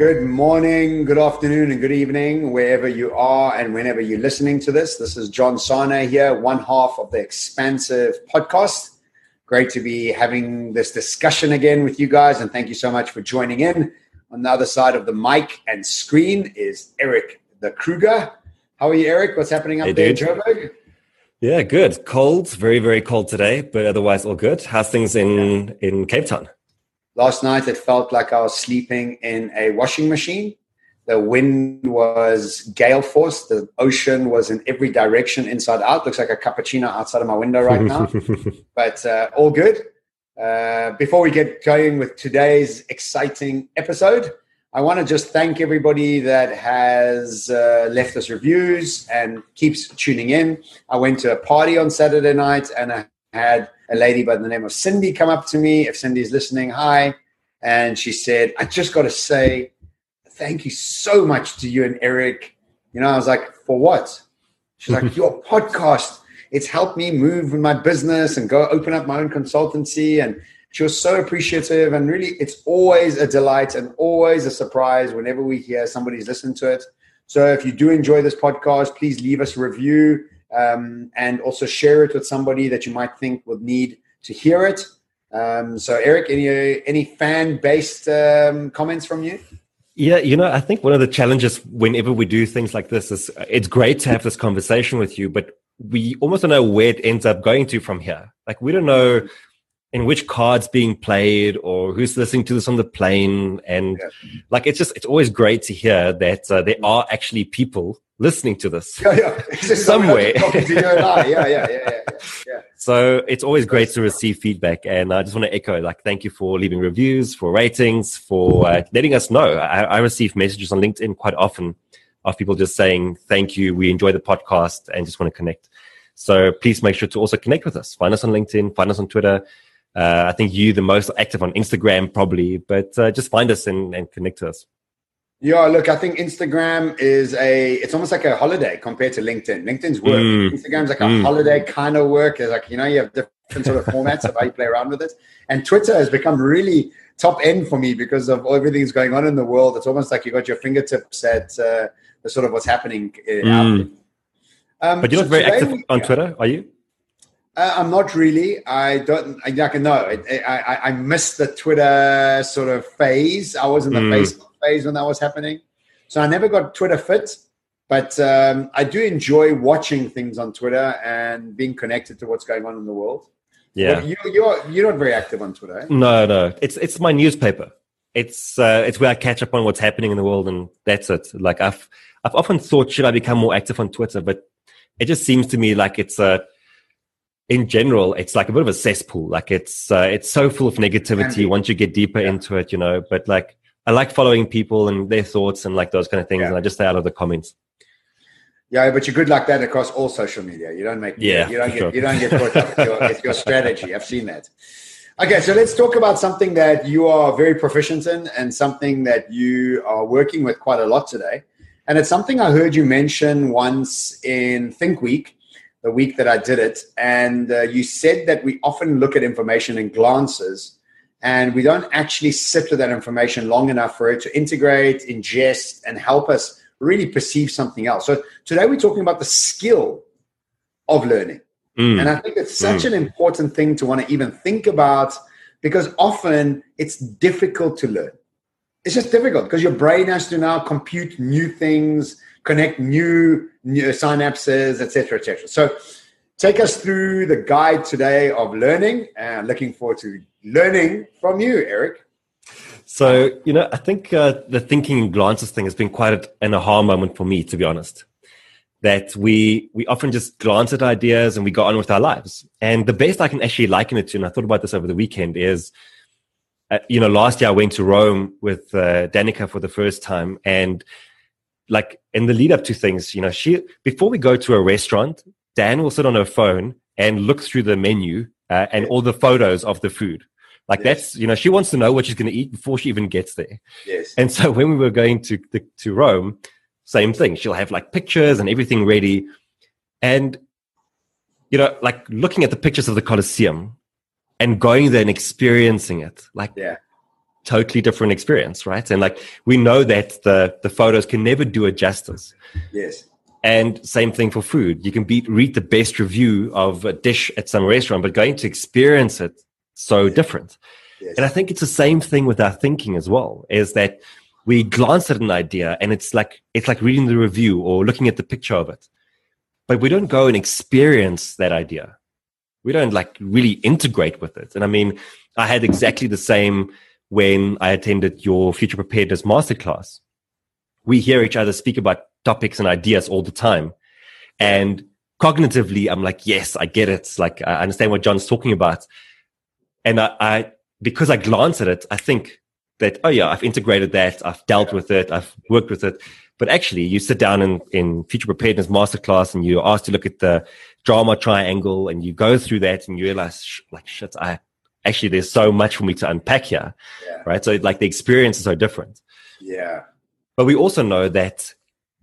Good morning, good afternoon, and good evening, wherever you are and whenever you're listening to this. This is John Sanei here, one half of the Expansive podcast. Great to be having this discussion again with you guys, and thank you so much for joining in. On the other side of the mic and screen is Erik the Kruger. How are you, Erik? What's happening up hey, there in Joburg? Yeah, good. Cold, very, very cold today, but otherwise all good. How's things in in Cape Town? Last night it felt like I was sleeping in a washing machine. The wind was gale force. The ocean was in every direction, inside out. Looks like a cappuccino outside of my window right now. but uh, all good. Uh, before we get going with today's exciting episode, I want to just thank everybody that has uh, left us reviews and keeps tuning in. I went to a party on Saturday night and I had a lady by the name of Cindy come up to me. If Cindy's listening, hi. And she said, I just got to say, thank you so much to you and Erik. You know, I was like, for what? She's like, your podcast, it's helped me move in my business and go open up my own consultancy. And she was so appreciative. And really, it's always a delight and always a surprise whenever we hear somebody's listened to it. So if you do enjoy this podcast, please leave us a review um, and also share it with somebody that you might think would need to hear it. Um, so, Erik, any any fan based um, comments from you? Yeah, you know, I think one of the challenges whenever we do things like this is it's great to have this conversation with you, but we almost don't know where it ends up going to from here. Like, we don't know in which cards being played or who's listening to this on the plane and yeah. like it's just it's always great to hear that uh, there are actually people listening to this yeah, yeah. somewhere. yeah, yeah, yeah, yeah, yeah, So it's always great to receive feedback, and I just want to echo like thank you for leaving reviews, for ratings, for uh, letting us know. I, I receive messages on LinkedIn quite often of people just saying thank you, we enjoy the podcast, and just want to connect. So please make sure to also connect with us. Find us on LinkedIn, find us on Twitter. Uh, I think you the most active on Instagram probably, but uh, just find us and, and connect to us. Yeah, look, I think Instagram is a it's almost like a holiday compared to LinkedIn. LinkedIn's work. Mm. Instagram's like a mm. holiday kind of work. It's like, you know, you have different sort of formats of how you play around with it. And Twitter has become really top end for me because of everything that's going on in the world. It's almost like you got your fingertips at uh, the sort of what's happening mm. Um, but you're so not very active on. Twitter, are you? Uh, I'm not really. I don't. I, I can know. I, I, I missed the Twitter sort of phase. I was in the mm. Facebook phase when that was happening. So I never got Twitter fit, but um, I do enjoy watching things on Twitter and being connected to what's going on in the world. Yeah, you, you're you're not very active on Twitter. Eh? No, no. It's it's my newspaper. It's uh, it's where I catch up on what's happening in the world, and that's it. Like I've I've often thought, should I become more active on Twitter? But it just seems to me like it's a in general, it's like a bit of a cesspool. Like it's uh, it's so full of negativity once you get deeper yeah. into it, you know. But like I like following people and their thoughts and like those kind of things, yeah. and I just stay out of the comments. Yeah, but you're good like that across all social media. You don't make yeah, you don't get sure. you don't get caught up with your, your strategy. I've seen that. Okay, so let's talk about something that you are very proficient in and something that you are working with quite a lot today. And it's something I heard you mention once in Think Week, the week that I did it. And uh, you said that we often look at information in glances and we don't actually sit with that information long enough for it to integrate, ingest, and help us really perceive something else. So today we're talking about the skill of learning. Mm. And I think it's such mm. an important thing to want to even think about because often it's difficult to learn. It's just difficult because your brain has to now compute new things, connect new, new synapses, etc., etc. So take us through the guide today of learning and looking forward to learning from you erik. So you know i think uh, the thinking in glances thing has been quite an aha moment for me to be honest. That we we often just glance at ideas and we go on with our lives. And the best i can actually liken it to and i thought about this over the weekend is uh, you know last year i went to rome with uh, danica for the first time. And like in the lead up to things you know she before we go to a restaurant Dan will sit on her phone and look through the menu uh, and all the photos of the food. Like yes. that's you know she wants to know what she's going to eat before she even gets there. Yes. And so when we were going to the, to Rome, same thing. She'll have like pictures and everything ready, and you know, like looking at the pictures of the Colosseum and going there and experiencing it. Like, yeah, totally different experience, right? And like we know that the the photos can never do it justice. Yes. And same thing for food. You can beat, read the best review of a dish at some restaurant, but going to experience it so different. Yes. And I think it's the same thing with our thinking as well, is that we glance at an idea and it's like it's like reading the review or looking at the picture of it. But we don't go and experience that idea. We don't like really integrate with it. And I mean, I had exactly the same when I attended your future preparedness masterclass. We hear each other speak about topics and ideas all the time. And cognitively, I'm like, yes, I get it. Like, I understand what John's talking about. And I, I because I glance at it, I think that, oh yeah, I've integrated that. I've dealt with it. I've worked with it. But actually, you sit down in, in future preparedness masterclass and you're asked to look at the drama triangle and you go through that and you realize, like, shit, I actually, there's so much for me to unpack here. Yeah. Right. So, like, the experience is so different. Yeah. But we also know that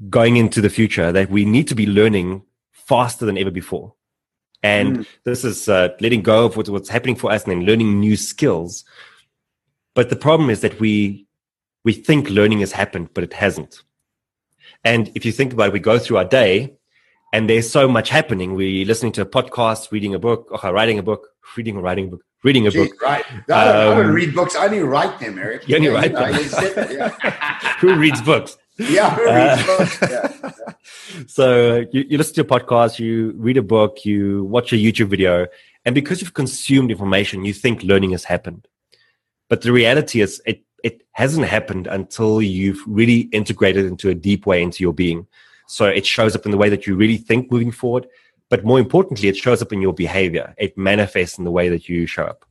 going into the future that we need to be learning faster than ever before. And mm. this is uh, letting go of what, what's happening for us and then learning new skills. But the problem is that we we think learning has happened, but it hasn't. And if you think about it, we go through our day and there's so much happening. We're listening to a podcast, reading a book, or writing a book, reading or writing a book, reading a Jeez, book. Right. I don't, um, I don't, read books. I only write them, Erik. You only yeah, write you know, them. Who reads books? Yeah. Uh, yeah. so you, you listen to a podcast, you read a book, you watch a YouTube video, and because you've consumed information, you think learning has happened. But the reality is it it hasn't happened until you've really integrated into a deep way into your being. So it shows up in the way that you really think moving forward. But more importantly, it shows up in your behavior. It manifests in the way that you show up.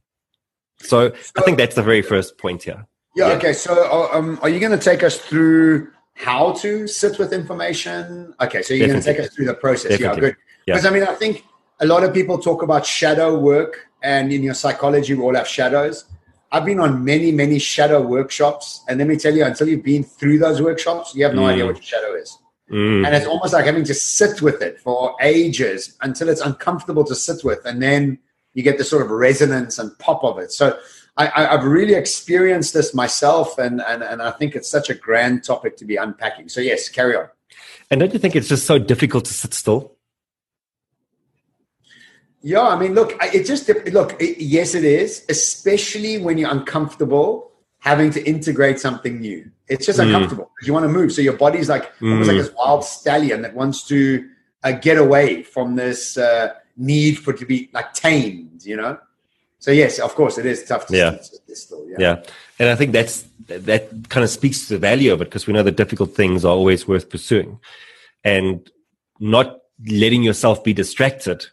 So, so I think that's the very first point here. Yeah. yeah. Okay. So, uh, um, are you going to take us through how to sit with information. Okay, so you're going to take us through the process. Definitely. Yeah, good. Because yeah. I mean, I think a lot of people talk about shadow work, and in your psychology, we all have shadows. I've been on many, many shadow workshops, and let me tell you, until you've been through those workshops, you have no mm. idea what your shadow is. Mm. And it's almost like having to sit with it for ages until it's uncomfortable to sit with, and then you get the sort of resonance and pop of it. So I, have really experienced this myself, and, and, and I think it's such a grand topic to be unpacking. So, yes, carry on. And don't you think it's just so difficult to sit still? Yeah, I mean, look, it just look. It, yes, it is, especially when you're uncomfortable having to integrate something new. It's just mm. uncomfortable because you want to move. So your body's like mm. almost like this wild stallion that wants to uh, get away from this uh, need for it to be like tamed. You know. So yes, of course, it is tough to yeah. still. Yeah. yeah, and I think that's that kind of speaks to the value of it because we know that difficult things are always worth pursuing, and not letting yourself be distracted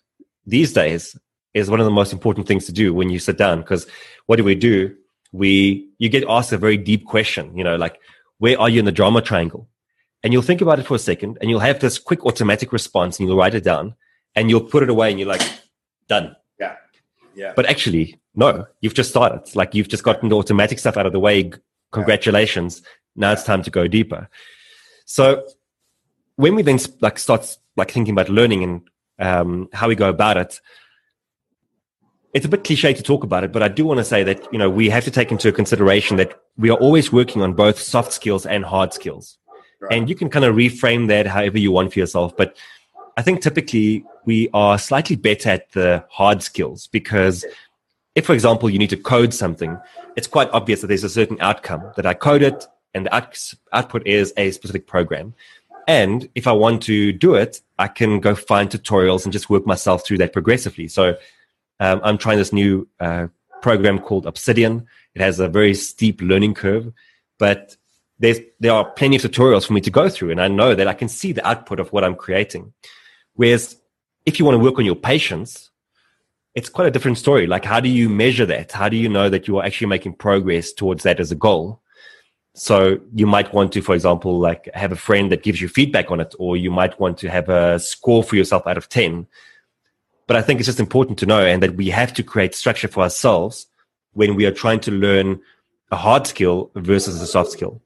these days is one of the most important things to do when you sit down. Because what do we do? We you get asked a very deep question. You know, like where are you in the drama triangle? And you'll think about it for a second, and you'll have this quick automatic response, and you'll write it down, and you'll put it away, and you're like, done yeah. But actually, no, you've just started. Like you've just gotten the automatic stuff out of the way. Congratulations. Yeah. Now it's time to go deeper. So when we then like start like thinking about learning and um, how we go about it, it's a bit cliche to talk about it, but I do want to say that you know we have to take into consideration that we are always working on both soft skills and hard skills, right. and you can kind of reframe that however you want for yourself. But I think typically we are slightly better at the hard skills because if, for example, you need to code something, it's quite obvious that there's a certain outcome that I code it and the out- output is a specific program. And if I want to do it, I can go find tutorials and just work myself through that progressively. So um, I'm trying this new uh, program called Obsidian. It has a very steep learning curve, but there's, there are plenty of tutorials for me to go through. And I know that I can see the output of what I'm creating. Whereas if you want to work on your patience, it's quite a different story. Like, how do you measure that? How do you know that you are actually making progress towards that as a goal? So you might want to, for example, like have a friend that gives you feedback on it, or you might want to have a score for yourself out of 10. But I think it's just important to know and that we have to create structure for ourselves when we are trying to learn a hard skill versus a soft skill.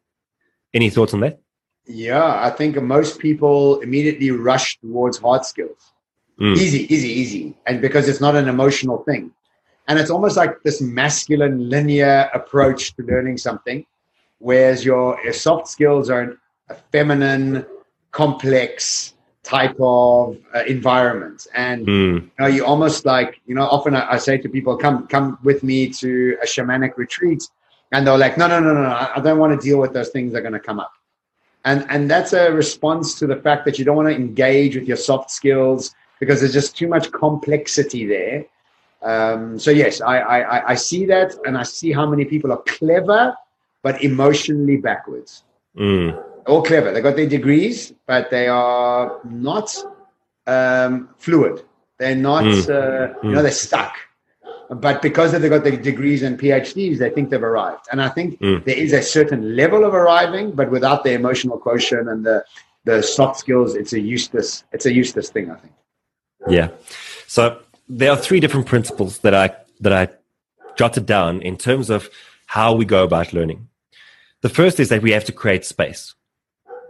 Any thoughts on that? Yeah, I think most people immediately rush towards hard skills. Mm. Easy, easy, easy. And because it's not an emotional thing. And it's almost like this masculine linear approach to learning something, whereas your, your soft skills are a feminine, complex type of uh, environment. And mm. you know, you almost like, you know, often I, I, say to people, come, come with me to a shamanic retreat. And they're like, no, no, no, no, no. I don't want to deal with those things that are going to come up. And, and that's a response to the fact that you don't want to engage with your soft skills because there's just too much complexity there. Um, so yes, I, I, I see that, and I see how many people are clever but emotionally backwards. Mm. All clever. They got their degrees, but they are not um, fluid. They're not, mm. uh, you know, mm. they're stuck. But because they've got their degrees and PhDs, they think they've arrived. And I think mm. there is a certain level of arriving, but without the emotional quotient and the the soft skills, it's a useless it's a useless thing. I think. Yeah. So there are three different principles that I that I jotted down in terms of how we go about learning. The first is that we have to create space.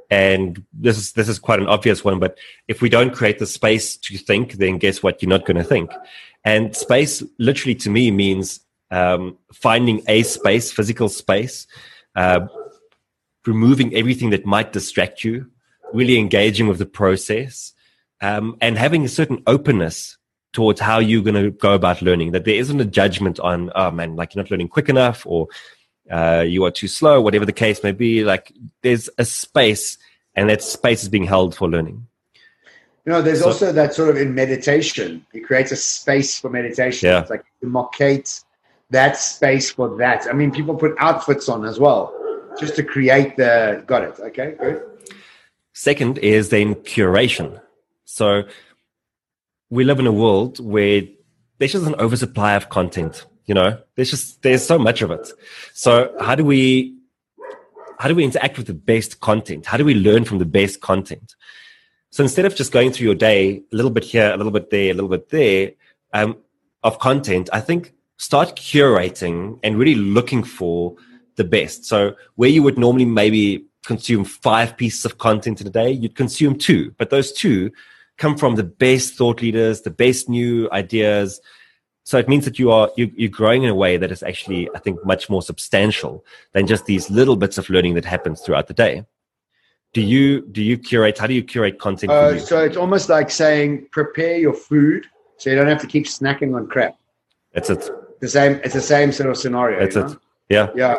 And this is this is quite an obvious one, but if we don't create the space to think, then guess what? You're not going to think. And space, literally, to me, means um, finding a space, physical space, uh, removing everything that might distract you, really engaging with the process, um, and having a certain openness towards how you're going to go about learning. That there isn't a judgment on, oh man, like you're not learning quick enough or uh, you are too slow, whatever the case may be. Like there's a space, and that space is being held for learning. You know, there's so, also that sort of in meditation, it creates a space for meditation. Yeah. It's like you market that space for that. I mean, people put outfits on as well, just to create the. Got it. Okay, good. Second is then curation. So we live in a world where there's just an oversupply of content. You know, there's just there's so much of it. So how do we how do we interact with the best content? How do we learn from the best content? So instead of just going through your day a little bit here, a little bit there, a little bit there um, of content, I think start curating and really looking for the best. So where you would normally maybe consume five pieces of content in a day, you'd consume two, but those two come from the best thought leaders, the best new ideas. So it means that you are you, you're growing in a way that is actually, I think, much more substantial than just these little bits of learning that happens throughout the day. Do you do you curate? How do you curate content? Uh, so it's almost like saying prepare your food so you don't have to keep snacking on crap. That's it. The same. It's the same sort of scenario. That's it. Yeah. Yeah.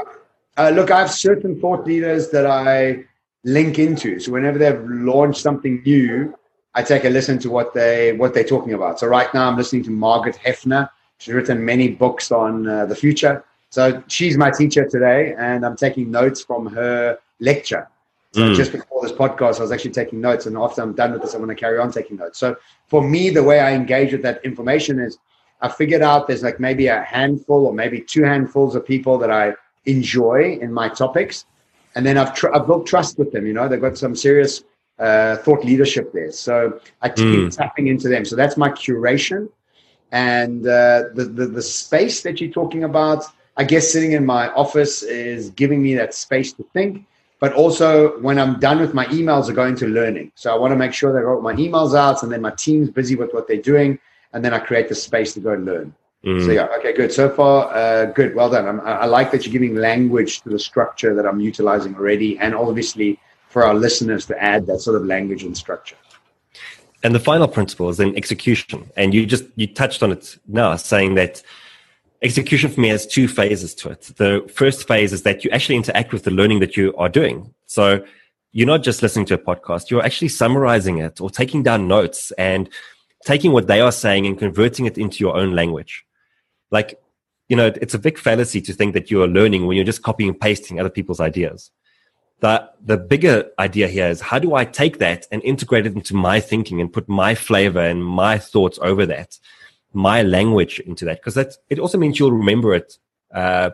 Uh, look, I have certain thought leaders that I link into. So whenever they've launched something new, I take a listen to what they what they're talking about. So right now I'm listening to Margaret Heffernan. She's written many books on uh, the future. So she's my teacher today, and I'm taking notes from her lecture. So mm. just before this podcast, I was actually taking notes, and after I'm done with this, I'm going to carry on taking notes. So for me, the way I engage with that information is I figured out there's like maybe a handful or maybe two handfuls of people that I enjoy in my topics, and then I've tr- I've built trust with them. You know, they've got some serious uh, thought leadership there. So I keep mm. tapping into them. So that's my curation. And uh, the, the, the space that you're talking about, I guess sitting in my office is giving me that space to think. But also, when I'm done with my emails, are going to learning. So I want to make sure that I got my emails out, and then my team's busy with what they're doing, and then I create the space to go and learn. Mm. So yeah, okay, good. So far, uh, good. Well done. I'm, I like that you're giving language to the structure that I'm utilizing already, and obviously for our listeners to add that sort of language and structure. And the final principle is then execution. And you just you touched on it now, saying that execution for me has two phases to it. The first phase is that you actually interact with the learning that you are doing. So you're not just listening to a podcast, you're actually summarizing it or taking down notes and taking what they are saying and converting it into your own language. Like, you know, it's a big fallacy to think that you are learning when you're just copying and pasting other people's ideas the the bigger idea here is how do I take that and integrate it into my thinking and put my flavor and my thoughts over that, my language into that because that it also means you'll remember it uh,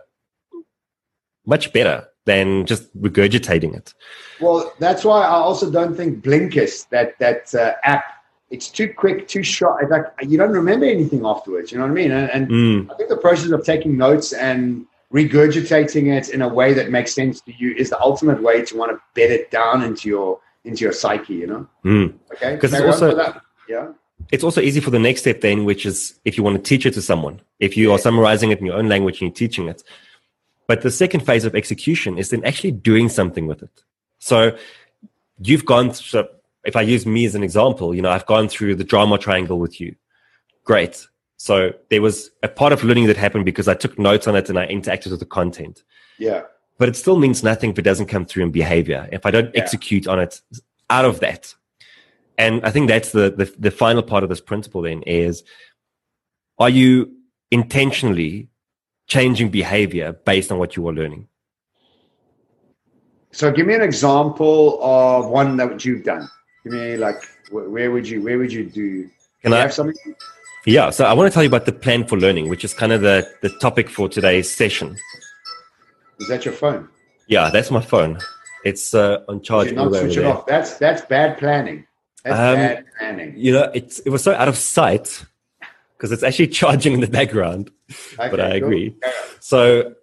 much better than just regurgitating it. Well, that's why I also don't think Blinkist that that uh, app it's too quick, too short. Like you don't remember anything afterwards. You know what I mean? And, and mm. I think the process of taking notes and regurgitating it in a way that makes sense to you is the ultimate way to want to bed it down into your into your psyche you know mm. okay because it's also yeah it's also easy for the next step then, which is if you want to teach it to someone, if you are summarizing it in your own language and you're teaching it. But the second phase of execution is then actually doing something with it. So you've gone through, if I use me as an example, you know, I've gone through the drama triangle with you. Great. So there was a part of learning that happened because I took notes on it and I interacted with the content. Yeah. But it still means nothing if it doesn't come through in behavior. If I don't yeah. execute on it out of that. And I think that's the, the the final part of this principle then is are you intentionally changing behavior based on what you are learning? So give me an example of one that you've done. Give me like where would you where would you do can you I have something? Yeah, so I want to tell you about the plan for learning, which is kind of the, the topic for today's session. Is that your phone? Yeah, that's my phone. It's uh, on charge. not switch it off. That's that's bad planning. That's um, bad planning. You know, it's it was so out of sight because it's actually charging in the background. Okay, but I agree. So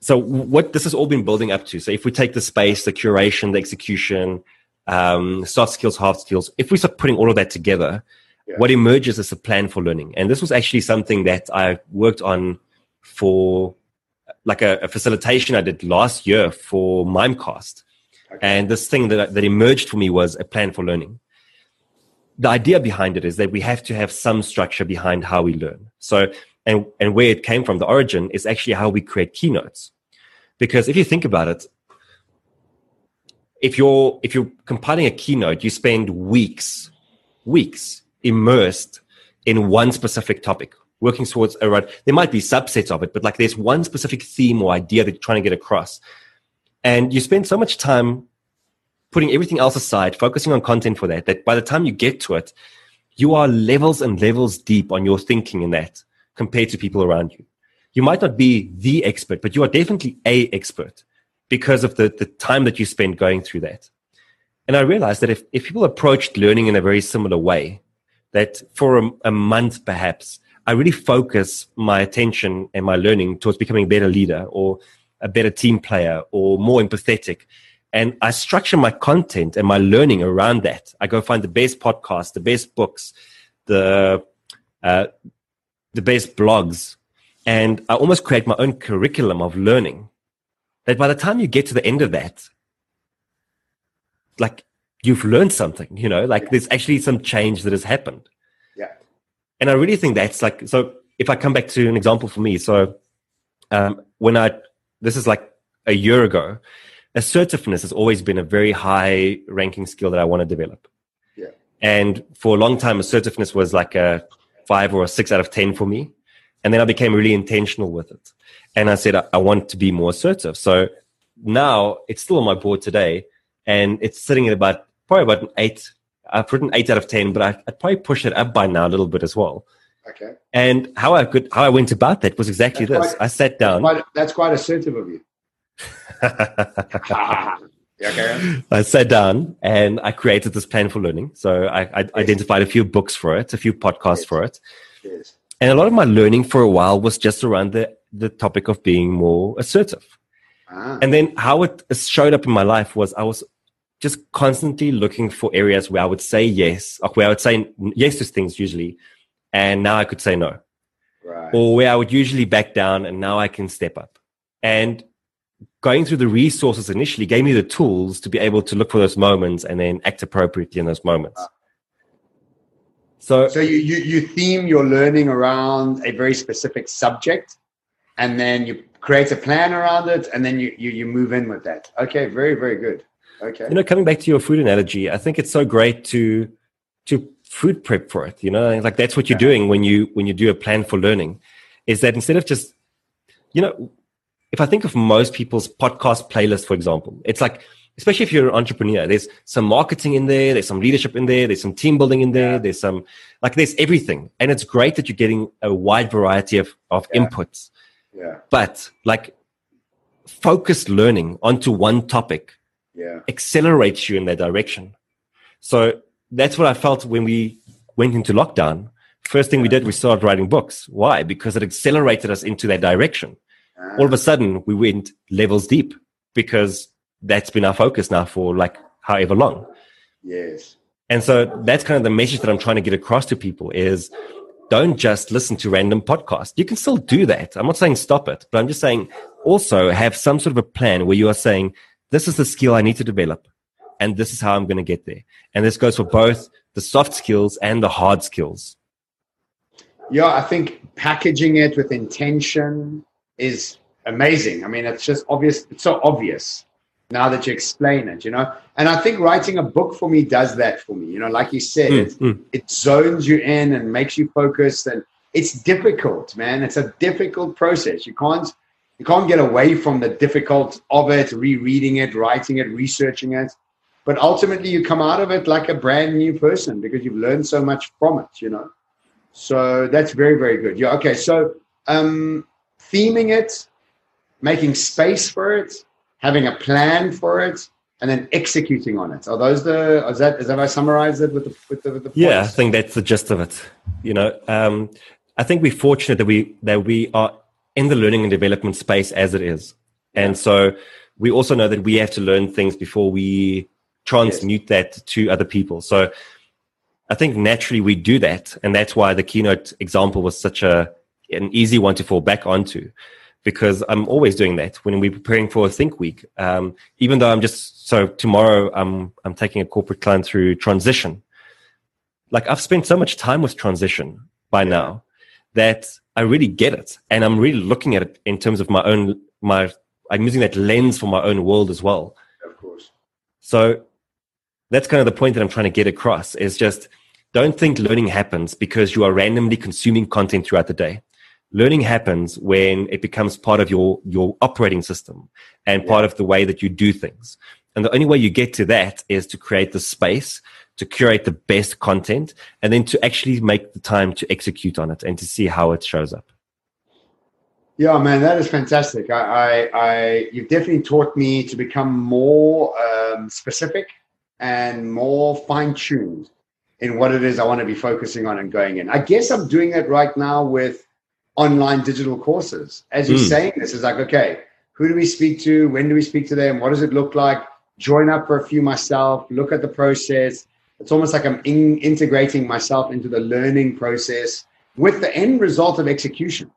so what this has all been building up to. So if we take the space, the curation, the execution, um, soft skills, hard skills, if we start putting all of that together, yeah. what emerges is a plan for learning. And this was actually something that I worked on for like a, a facilitation I did last year for Mimecast. Okay. And this thing that, that emerged for me was a plan for learning. The idea behind it is that we have to have some structure behind how we learn. So, and, and where it came from, the origin is actually how we create keynotes. Because if you think about it, if you're if you're compiling a keynote, you spend weeks, weeks immersed in one specific topic, working towards a right. There might be subsets of it, but like there's one specific theme or idea that you're trying to get across. And you spend so much time putting everything else aside, focusing on content for that, that by the time you get to it, you are levels and levels deep on your thinking in that compared to people around you. You might not be the expert, but you are definitely a expert because of the, the time that you spend going through that. And I realized that if, if people approached learning in a very similar way, that for a, a month perhaps, I really focus my attention and my learning towards becoming a better leader or a better team player or more empathetic. And I structure my content and my learning around that. I go find the best podcasts, the best books, the uh, the best blogs, and I almost create my own curriculum of learning. That by the time you get to the end of that, like you've learned something, you know, like yeah. there's actually some change that has happened. Yeah. And I really think that's like, so if I come back to an example for me, so um, when I, this is like a year ago, assertiveness has always been a very high ranking skill that I want to develop. Yeah. And for a long time, assertiveness was like a five or a six out of 10 for me. And then I became really intentional with it. And I said, I, I want to be more assertive. So now it's still on my board today and it's sitting at about probably about an eight. I've written eight out of ten, but I, would probably push it up by now a little bit as well. Okay. And how I could how I went about that was exactly that's this. Quite, I sat down. That's quite, that's quite assertive of you. okay. I sat down and I created this plan for learning. So I, I yes. identified a few books for it, a few podcasts yes. for it. Yes. And a lot of my learning for a while was just around the, the topic of being more assertive. Ah. And then how it showed up in my life was I was just constantly looking for areas where I would say yes, or where I would say yes to things usually, and now I could say no. Right. Or where I would usually back down and now I can step up. And going through the resources initially gave me the tools to be able to look for those moments and then act appropriately in those moments. So, so you, you, you theme your learning around a very specific subject and then you create a plan around it and then you, you, you move in with that. Okay, very, very good. Okay. You know, coming back to your food analogy, I think it's so great to to food prep for it. You know, like that's what you're yeah. doing when you when you do a plan for learning. Is that instead of just, you know, if I think of most people's podcast playlist, for example, it's like especially if you're an entrepreneur, there's some marketing in there, there's some leadership in there, there's some team building in there, yeah. there's some like there's everything. And it's great that you're getting a wide variety of, of yeah. inputs. Yeah. But like focused learning onto one topic yeah. accelerates you in that direction. So that's what I felt when we went into lockdown. First thing we did, we started writing books. Why? Because it accelerated us into that direction. Uh, All of a sudden, we went levels deep because that's been our focus now for like however long. Yes. And so that's kind of the message that I'm trying to get across to people is don't just listen to random podcasts. You can still do that. I'm not saying stop it, but I'm just saying also have some sort of a plan where you are saying, this is the skill I need to develop and this is how I'm going to get there. And this goes for both the soft skills and the hard skills. Yeah, I think packaging it with intention is amazing. I mean, it's just obvious. It's so obvious now that you explain it, you know. And I think writing a book for me does that for me. You know, like you said, mm, it, mm. it zones you in and makes you focused. And it's difficult, man. It's a difficult process. You can't you can't get away from the difficult of it, rereading it, writing it, researching it. But ultimately, you come out of it like a brand new person because you've learned so much from it, you know. So that's very, very good. Yeah. Okay. So um, theming it, making space for it, having a plan for it, and then executing on it. Are those the? Is that is that I summarized it with the with the, with the Yeah, I think that's the gist of it. You know, um, I think we're fortunate that we that we are in the learning and development space as it is, and so we also know that we have to learn things before we transmute yes. that to other people. So I think naturally we do that, and that's why the keynote example was such a an easy one to fall back onto because I'm always doing that when we're preparing for a Think Week. Um, even though I'm just so tomorrow, I'm I'm taking a corporate client through transition. Like I've spent so much time with transition by now that I really get it, and I'm really looking at it in terms of my own my. I'm using that lens for my own world as well. Of course. So that's kind of the point that I'm trying to get across. Is just don't think learning happens because you are randomly consuming content throughout the day learning happens when it becomes part of your your operating system and yeah. part of the way that you do things and the only way you get to that is to create the space to curate the best content and then to actually make the time to execute on it and to see how it shows up yeah man that is fantastic i i, I you've definitely taught me to become more um, specific and more fine-tuned in what it is i want to be focusing on and going in i guess i'm doing that right now with online digital courses. As you're mm. saying this, is like, okay, who do we speak to? When do we speak to them? What does it look like? Join up for a few myself, look at the process. It's almost like I'm in, integrating myself into the learning process with the end result of execution.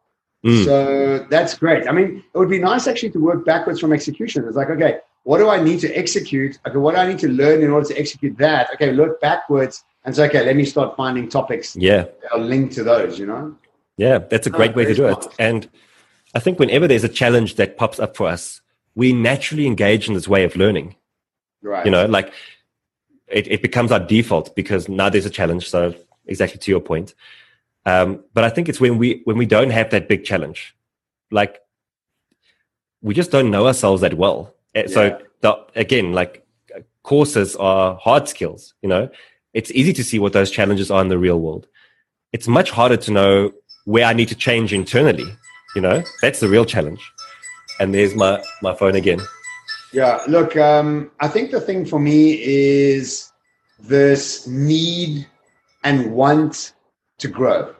Mm. So that's great. I mean, it would be nice actually to work backwards from execution. It's like, okay, what do I need to execute? Okay, what do I need to learn in order to execute that? Okay, look backwards and say, okay, let me start finding topics yeah. that are linked to those, you know? Yeah, that's a great oh, way to do it. And I think whenever there's a challenge that pops up for us, we naturally engage in this way of learning. Right. You know, like it, it becomes our default because now there's a challenge. So exactly to your point. Um, but I think it's when we when we don't have that big challenge, like we just don't know ourselves that well. Eh, yeah. So the, again, like courses are hard skills. You know, it's easy to see what those challenges are in the real world. It's much harder to know where I need to change internally. You know, that's the real challenge. And there's my, my phone again. Yeah, look, um, I think the thing for me is this need and want to grow.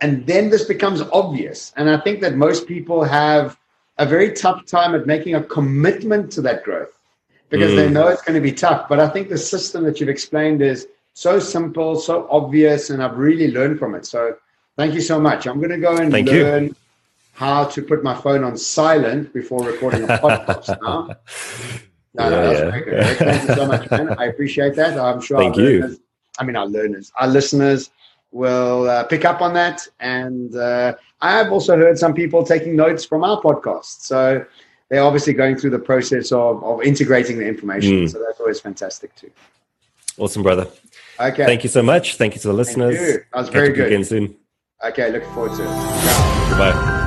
And then this becomes obvious. And I think that most people have a very tough time at making a commitment to that growth because mm. they know it's going to be tough. But I think the system that you've explained is so simple, so obvious, and I've really learned from it. So Thank you so much. I'm going to go and Thank learn you. How to put my phone on silent before recording a podcast now. No, yeah, no, that's yeah. very good. Thank you so much, man. I appreciate that. I'm sure Thank you. Learners, I mean, our learners, our listeners will uh, pick up on that. And uh, I have also heard some people taking notes from our podcast. So they're obviously going through the process of, of integrating the information. Mm. So that's always fantastic too. Awesome, brother. Okay. Thank you so much. Thank you to the listeners. That was very good. Again soon. Okay, looking forward to it. Ciao. Goodbye.